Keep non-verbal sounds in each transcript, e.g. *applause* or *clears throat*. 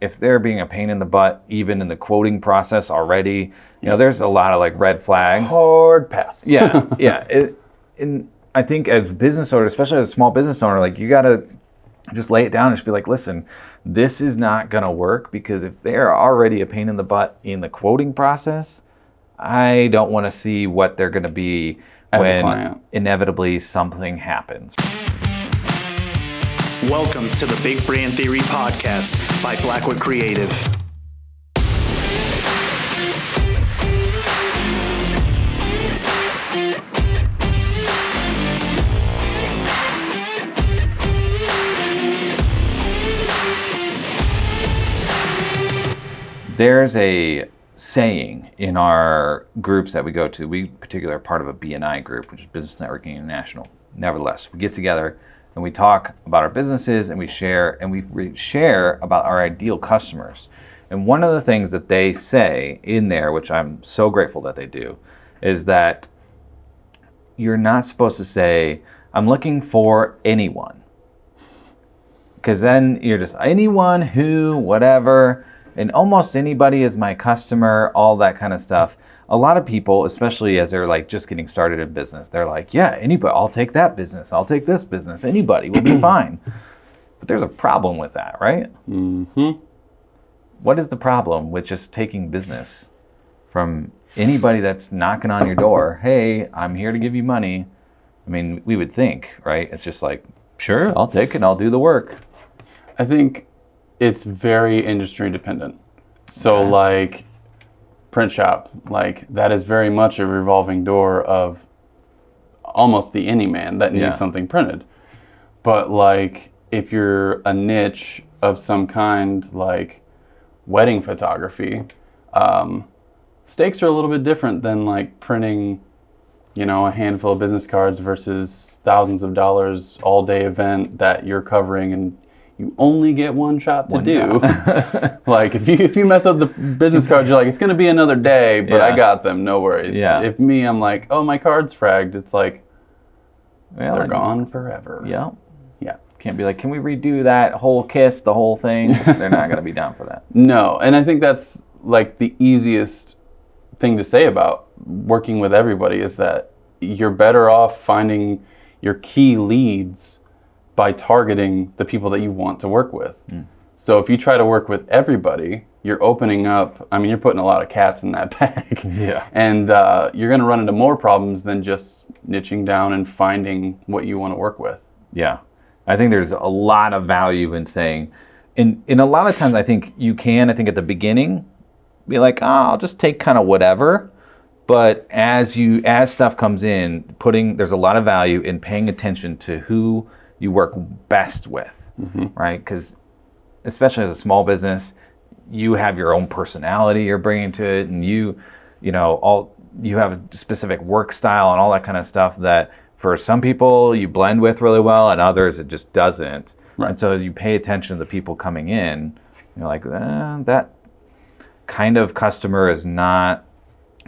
if they're being a pain in the butt, even in the quoting process already, you know, there's a lot of like red flags. Hard pass. Yeah, *laughs* yeah. It, and I think as business owner, especially as a small business owner, like you gotta just lay it down and just be like, listen, this is not gonna work because if they're already a pain in the butt in the quoting process, I don't want to see what they're gonna be As when inevitably something happens. Welcome to the Big Brand Theory Podcast by Blackwood Creative. There's a saying in our groups that we go to. We particularly are part of a BNI group, which is Business Networking International. Nevertheless, we get together and we talk about our businesses and we share and we share about our ideal customers. And one of the things that they say in there, which I'm so grateful that they do, is that you're not supposed to say, I'm looking for anyone because then you're just anyone who whatever and almost anybody is my customer all that kind of stuff a lot of people especially as they're like just getting started in business they're like yeah anybody i'll take that business i'll take this business anybody will be *clears throat* fine. But there's a problem with that right? Mm-hmm. what is the problem with just taking business from anybody that's knocking on your door hey i'm here to give you money. I mean we would think right? It's just like sure i'll take it i'll do the work. I think it's very industry dependent. So like print shop, like that is very much a revolving door of almost the any man that needs Yeah. something printed. But like if you're a niche of some kind, like wedding photography, um, stakes are a little bit different than like printing, you know, a handful of business cards versus thousands of dollars all day event that you're covering and you only get one shot to One do. *laughs* like if you if you mess up the business cards, you're like, it's gonna be another day, but I got them, no worries. Yeah. If me, I'm like, oh my card's fragged, it's like Well, they're gone forever. Yeah. Yeah. Can't be like, can we redo that whole kiss, the whole thing? *laughs* They're not going to be down for that. No, and I think that's like the easiest thing to say about working with everybody is that you're better off finding your key leads by targeting the people that you want to work with. So if you try to work with everybody, you're opening up, I mean, you're putting a lot of cats in that *laughs* bag. Yeah. And uh, you're going to run into more problems than just niching down and finding what you want to work with. Yeah. I think there's a lot of value in saying, in, in a lot of times, I think you can, I think at the beginning, be like, oh, I'll just take kind of whatever. But as you, as stuff comes in, putting, there's a lot of value in paying attention to who you work best with, right? Because especially as a small business, you have your own personality you're bringing to it, and you, you know, all you have a specific work style and all that kind of stuff that for some people you blend with really well, and others it just doesn't. Right. And so as you pay attention to the people coming in, you're like, eh, that kind of customer is not,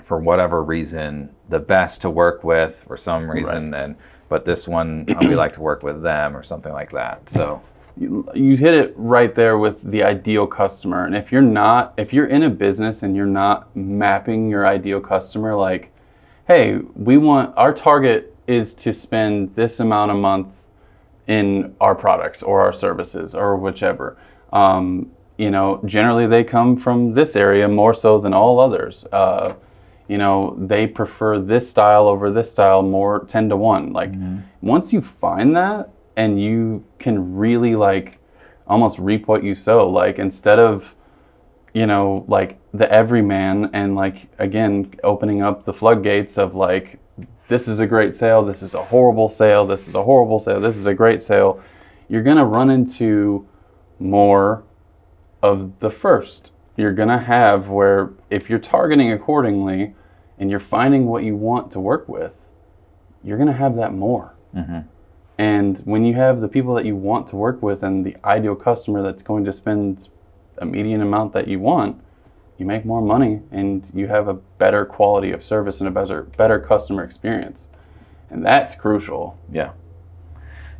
for whatever reason, the best to work with for some reason. Then, but this one uh, we like to work with them or something like that. So. you hit it right there with the ideal customer and if you're not if you're in a business and you're not mapping your ideal customer like hey we want our target is to spend this amount a month in our products or our services or whichever um, you know generally they come from this area more so than all others uh, you know they prefer this style over this style more 10 to 1 like mm-hmm. once you find that and you can really like almost reap what you sow like instead of you know like the everyman and like again opening up the floodgates of like this is a great sale this is a horrible sale this is a horrible sale this is a great sale you're going to run into more of the first. You're going to have where if you're targeting accordingly and you're finding what you want to work with you're going to have that more mm-hmm. and when you have the people that you want to work with and the ideal customer that's going to spend a median amount that you want, you make more money and you have a better quality of service and a better better customer experience. And that's crucial. Yeah.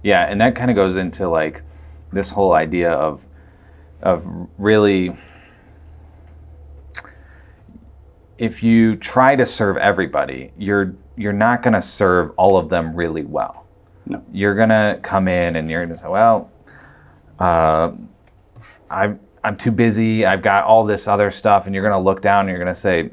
Yeah, and that kind of goes into like this whole idea of of really if you try to serve everybody, you're you're not going to serve all of them really well. No. You're going to come in and you're going to say, "Well, uh, I'm I'm too busy. I've got all this other stuff," and you're going to look down and you're going to say,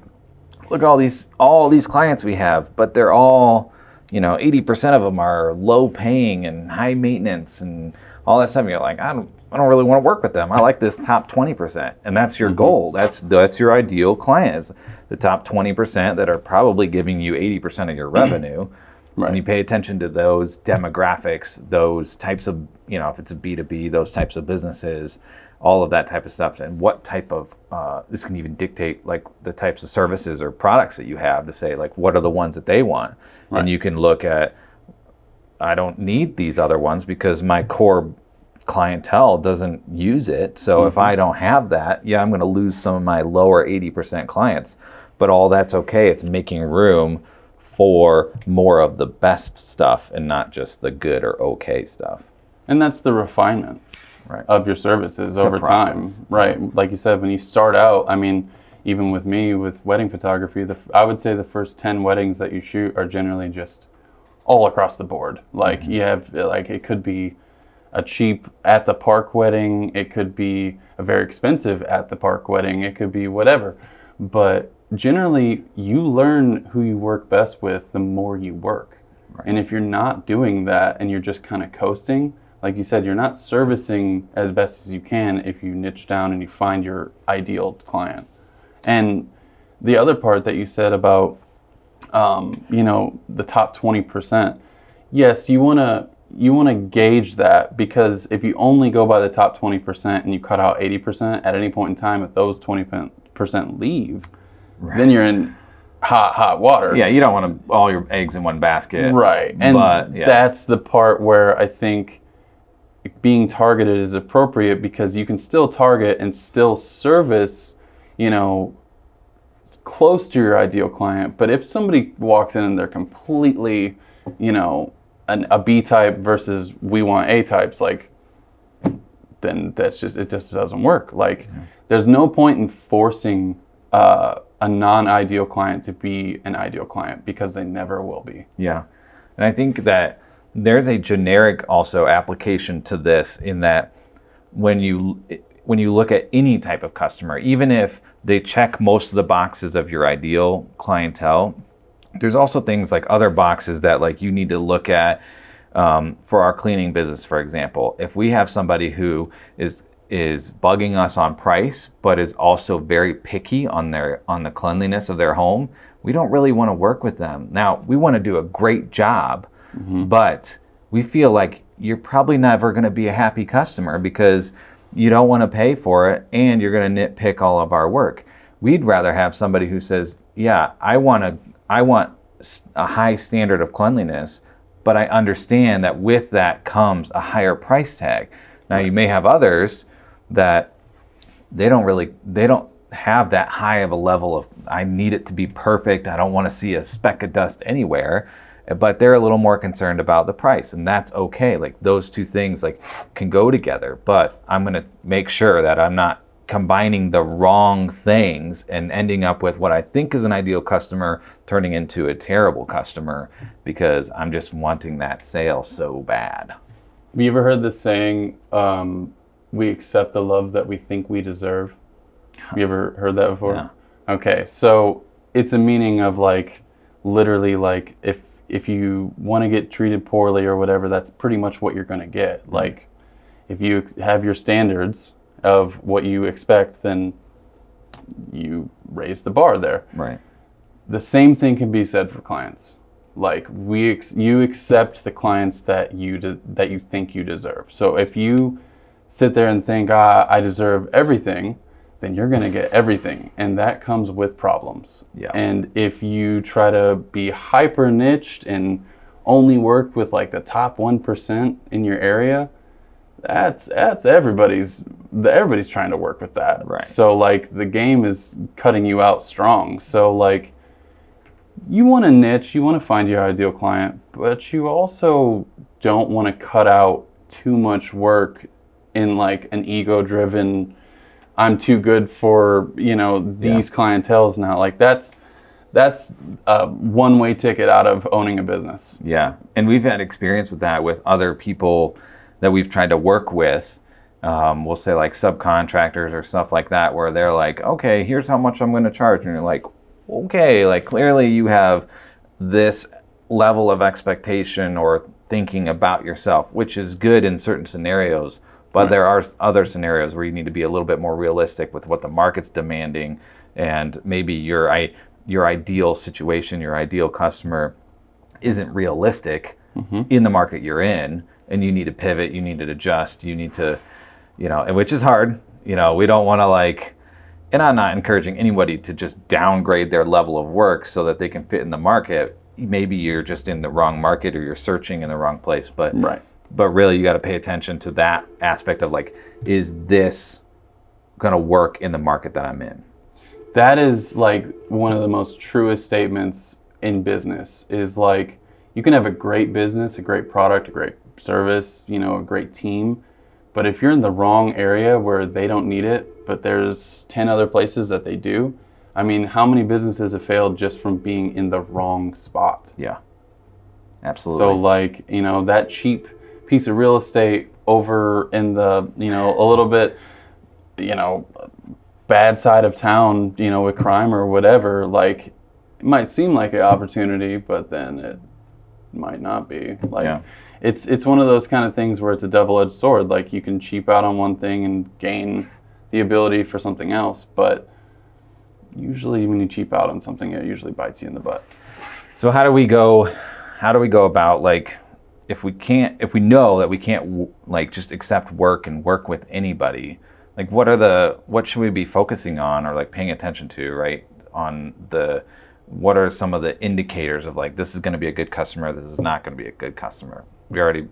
"Look at all these all these clients we have, but they're all, you know, 80% of them are low paying and high maintenance and all that stuff." And you're like, "I don't I don't really want to work with them. I like this top 20%." And that's your goal. That's that's your ideal clients. The top 20% that are probably giving you 80% of your *clears throat* revenue. Right. And you pay attention to those demographics, those types of, you know, if it's a B2B, those types of businesses, all of that type of stuff, and what type of, uh, this can even dictate like the types of services or products that you have to say, like, what are the ones that they want? And you can look at, I don't need these other ones because my core clientele doesn't use it. So if mm-hmm. I don't have that, yeah, I'm going to lose some of my lower 80% clients. But all that's okay. It's making room for more of the best stuff and not just the good or okay stuff. And that's the refinement Right. of your services over time. Right. Like you said, when you start out, I mean, even with me with wedding photography, the, I would say the first 10 weddings that you shoot are generally just all across the board. Like mm-hmm. you have, like, it could be a cheap at the park wedding, it could be a very expensive at the park wedding, it could be whatever. But generally, you learn who you work best with the more you work. And if you're not doing that and you're just kind of coasting, like you said, you're not servicing as best as you can if you niche down and you find your ideal client. And the other part that you said about, um, you know, the top 20%, yes, you want to you want to gauge that because if you only go by the top 20% and you cut out 80% at any point in time, if those 20% leave, then you're in hot, hot water. Yeah, you don't want to all your eggs in one basket. Right. And But, yeah. that's the part where I think being targeted is appropriate because you can still target and still service, you know, close to your ideal client. But if somebody walks in and they're completely, you know, an, a B type versus we want A types, like, then that's just, it just doesn't work. Like, there's no point in forcing uh, a non ideal client to be an ideal client because they never will be. Yeah. And I think that there's a generic also application to this in that when you when you look at any type of customer, even if they check most of the boxes of your ideal clientele, there's also things like other boxes that like you need to look at um, for our cleaning business, for example. If we have somebody who is is bugging us on price, but is also very picky on their on the cleanliness of their home, we don't really want to work with them. Now we want to do a great job, but we feel like you're probably never going to be a happy customer because you don't want to pay for it and you're going to nitpick all of our work. We'd rather have somebody who says, "Yeah, I want to I want a high standard of cleanliness, but I understand that with that comes a higher price tag." Now you may have others that they don't really they don't have that high of a level of I need it to be perfect. I don't want to see a speck of dust anywhere. But they're a little more concerned about the price and that's okay. Like those two things like can go together, but I'm going to make sure that I'm not combining the wrong things and ending up with what I think is an ideal customer turning into a terrible customer because I'm just wanting that sale so bad. Have you ever heard this saying, um, we accept the love that we think we deserve? Have you ever heard that before? No. Okay, so it's a meaning of like literally like if if you want to get treated poorly or whatever, that's pretty much what you're going to get. Like if you ex- have your standards of what you expect, then you raise the bar there Right. the same thing can be said for clients. Like we, ex- you accept the clients that you de- that you think you deserve. So if you sit there and think, ah, I deserve everything, then you're gonna get everything, and that comes with problems. Yeah. And if you try to be hyper niched and only work with like the top one percent in your area, that's that's everybody's the- everybody's trying to work with that. Right. So like the game is cutting you out strong. So like you want a niche, you want to find your ideal client, but you also don't want to cut out too much work in like an ego driven I'm too good for, you know, these clientels now. Like that's that's uh, a one way ticket out of owning a business. Yeah, and we've had experience with that with other people that we've tried to work with. Um, we'll say like subcontractors or stuff like that, where they're like, "Okay, here's how much I'm going to charge," and you're like, "Okay, like clearly you have this level of expectation or thinking about yourself, which is good in certain scenarios." But there are other scenarios where you need to be a little bit more realistic with what the market's demanding, and maybe your your ideal situation, your ideal customer isn't realistic in the market you're in and you need to pivot you need to adjust you need to you know and which is hard you know we don't want to like and i'm not encouraging anybody to just downgrade their level of work so that they can fit in the market maybe you're just in the wrong market or you're searching in the wrong place but Right. but really you got to pay attention to that aspect of like is this going to work in the market that i'm in That is like one of the most truest statements in business is like you can have a great business, a great product, a great service, you know, a great team, but if you're in the wrong area where they don't need it, but there's 10 other places that they do, I mean, how many businesses have failed just from being in the wrong spot? yeah. Absolutely. So like, you know, that cheap piece of real estate over in the, you know, a little bit, you know, bad side of town, you know, with crime or whatever, like it might seem like an opportunity, but then it might not be. Like Yeah. it's it's one of those kind of things where it's a double-edged sword. Like you can cheap out on one thing and gain the ability for something else, but usually when you cheap out on something, it usually bites you in the butt. So how do we go? How do we go about like if we can't if we know that we can't w- like just accept work and work with anybody? Like what are the what should we be focusing on or like paying attention to right on the what are some of the indicators of like this is going to be a good customer this is not going to be a good customer? We already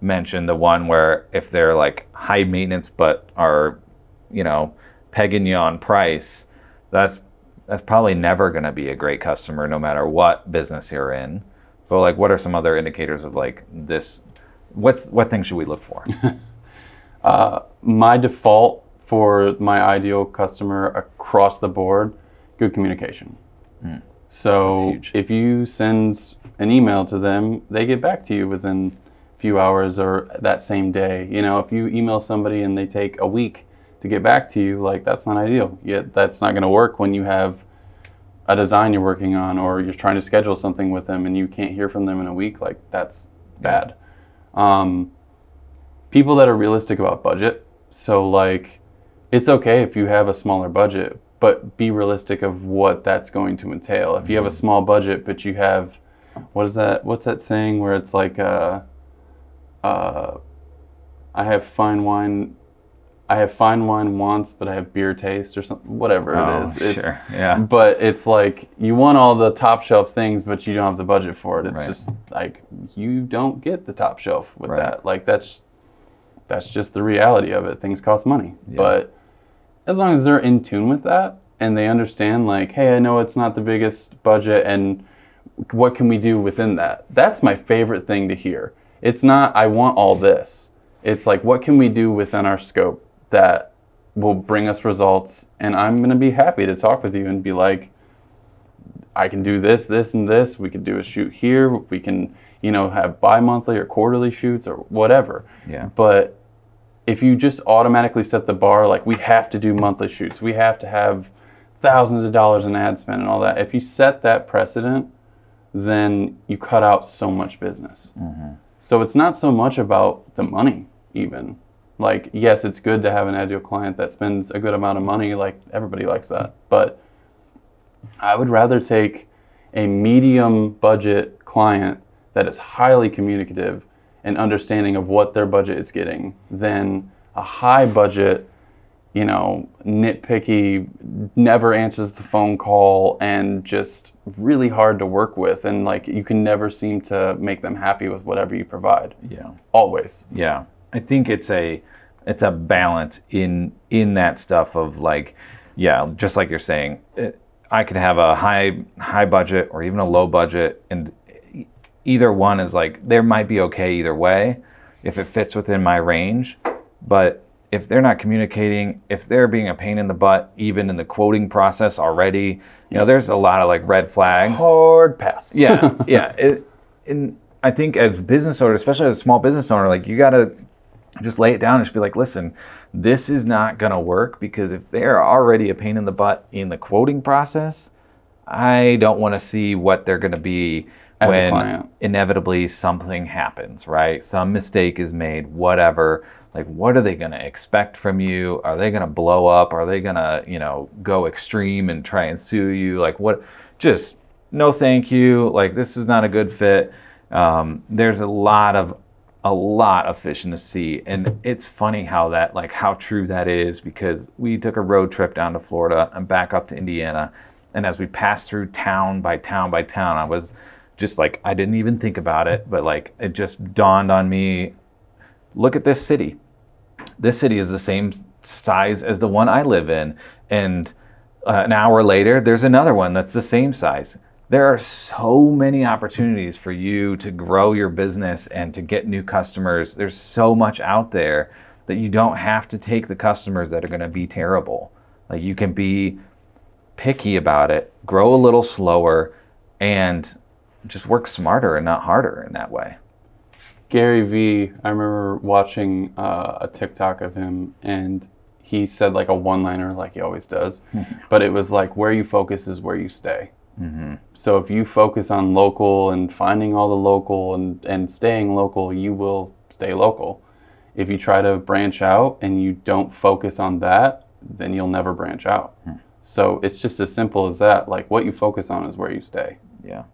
mentioned the one where if they're like high maintenance but are you know pegging you on price that's that's probably never going to be a great customer no matter what business you're in. But like what are some other indicators of like this what what things should we look for? *laughs* Uh, my default for my ideal customer across the board good communication hmm. So if you send an email to them they get back to you within a few hours or that same day. You know if you email somebody and they take a week to get back to you like that's not ideal. Yet that's not going to work when you have a design you're working on or you're trying to schedule something with them and you can't hear from them in a week like that's bad. Um, people that are realistic about budget. So like it's okay if you have a smaller budget, but be realistic of what that's going to entail. If you have a small budget but you have what is that what's that saying where it's like uh uh I have fine wine I have fine wine wants, but I have beer taste or something whatever Oh, it is. It's sure. Yeah. but it's like you want all the top shelf things, but you don't have the budget for it. It's Right. just like you don't get the top shelf with Right. that. Like that's that's just the reality of it. Things cost money. But as long as they're in tune with that and they understand like, hey, I know it's not the biggest budget and what can we do within that? That's my favorite thing to hear. It's not I want all this. It's like what can we do within our scope that will bring us results and I'm going to be happy to talk with you and be like I can do this, this, and this. We could do a shoot here. We can, you know, have bi-monthly or quarterly shoots or whatever. Yeah. But if you just automatically set the bar, like we have to do monthly shoots, we have to have thousands of dollars in ad spend and all that. If you set that precedent, then you cut out so much business. Mm-hmm. So it's not so much about the money, even. Like, yes, it's good to have an ideal client that spends a good amount of money. Like everybody likes that, but I would rather take a medium budget client that is highly communicative and understanding of what their budget is getting than a high budget, you know, nitpicky, never answers the phone call and just really hard to work with. And like you can never seem to make them happy with whatever you provide. Yeah. Always. Yeah, I think it's a it's a balance in in that stuff of like, yeah, just like you're saying, it, I could have a high high budget or even a low budget, and either one is like there might be okay either way if it fits within my range, but if they're not communicating, if they're being a pain in the butt, even in the quoting process already, you know, there's a lot of like red flags. Hard pass. *laughs* Yeah, yeah. It, and I think as a business owner, especially as a small business owner, like you gotta just lay it down and just be like, listen, this is not gonna work because if they're already a pain in the butt in the quoting process, I don't want to see what they're gonna be As when inevitably something happens, right? Some mistake is made, whatever. Like, what are they going to expect from you? Are they going to blow up? Are they going to, you know, go extreme and try and sue you? Like, what? Just no, thank you. Like, this is not a good fit. Um, there's a lot of a lot of fish in the sea, and it's funny how that, like, how true that is because we took a road trip down to Florida and back up to Indiana, and as we passed through town by town by town, I was just like I didn't even think about it, but like it just dawned on me. Look at this city. This city is the same size as the one I live in, and uh, an hour later, there's another one that's the same size. There are so many opportunities for you to grow your business and to get new customers. There's so much out there that you don't have to take the customers that are going to be terrible. Like you can be picky about it, grow a little slower, and just work smarter and not harder in that way. Gary Vee, I remember watching uh, a TikTok of him, and he said like a one-liner, like he always does, *laughs* but it was like where you focus is where you stay. So if you focus on local and finding all the local and, and staying local, you will stay local. If you try to branch out and you don't focus on that, then you'll never branch out. So it's just as simple as that. Like what you focus on is where you stay. Yeah.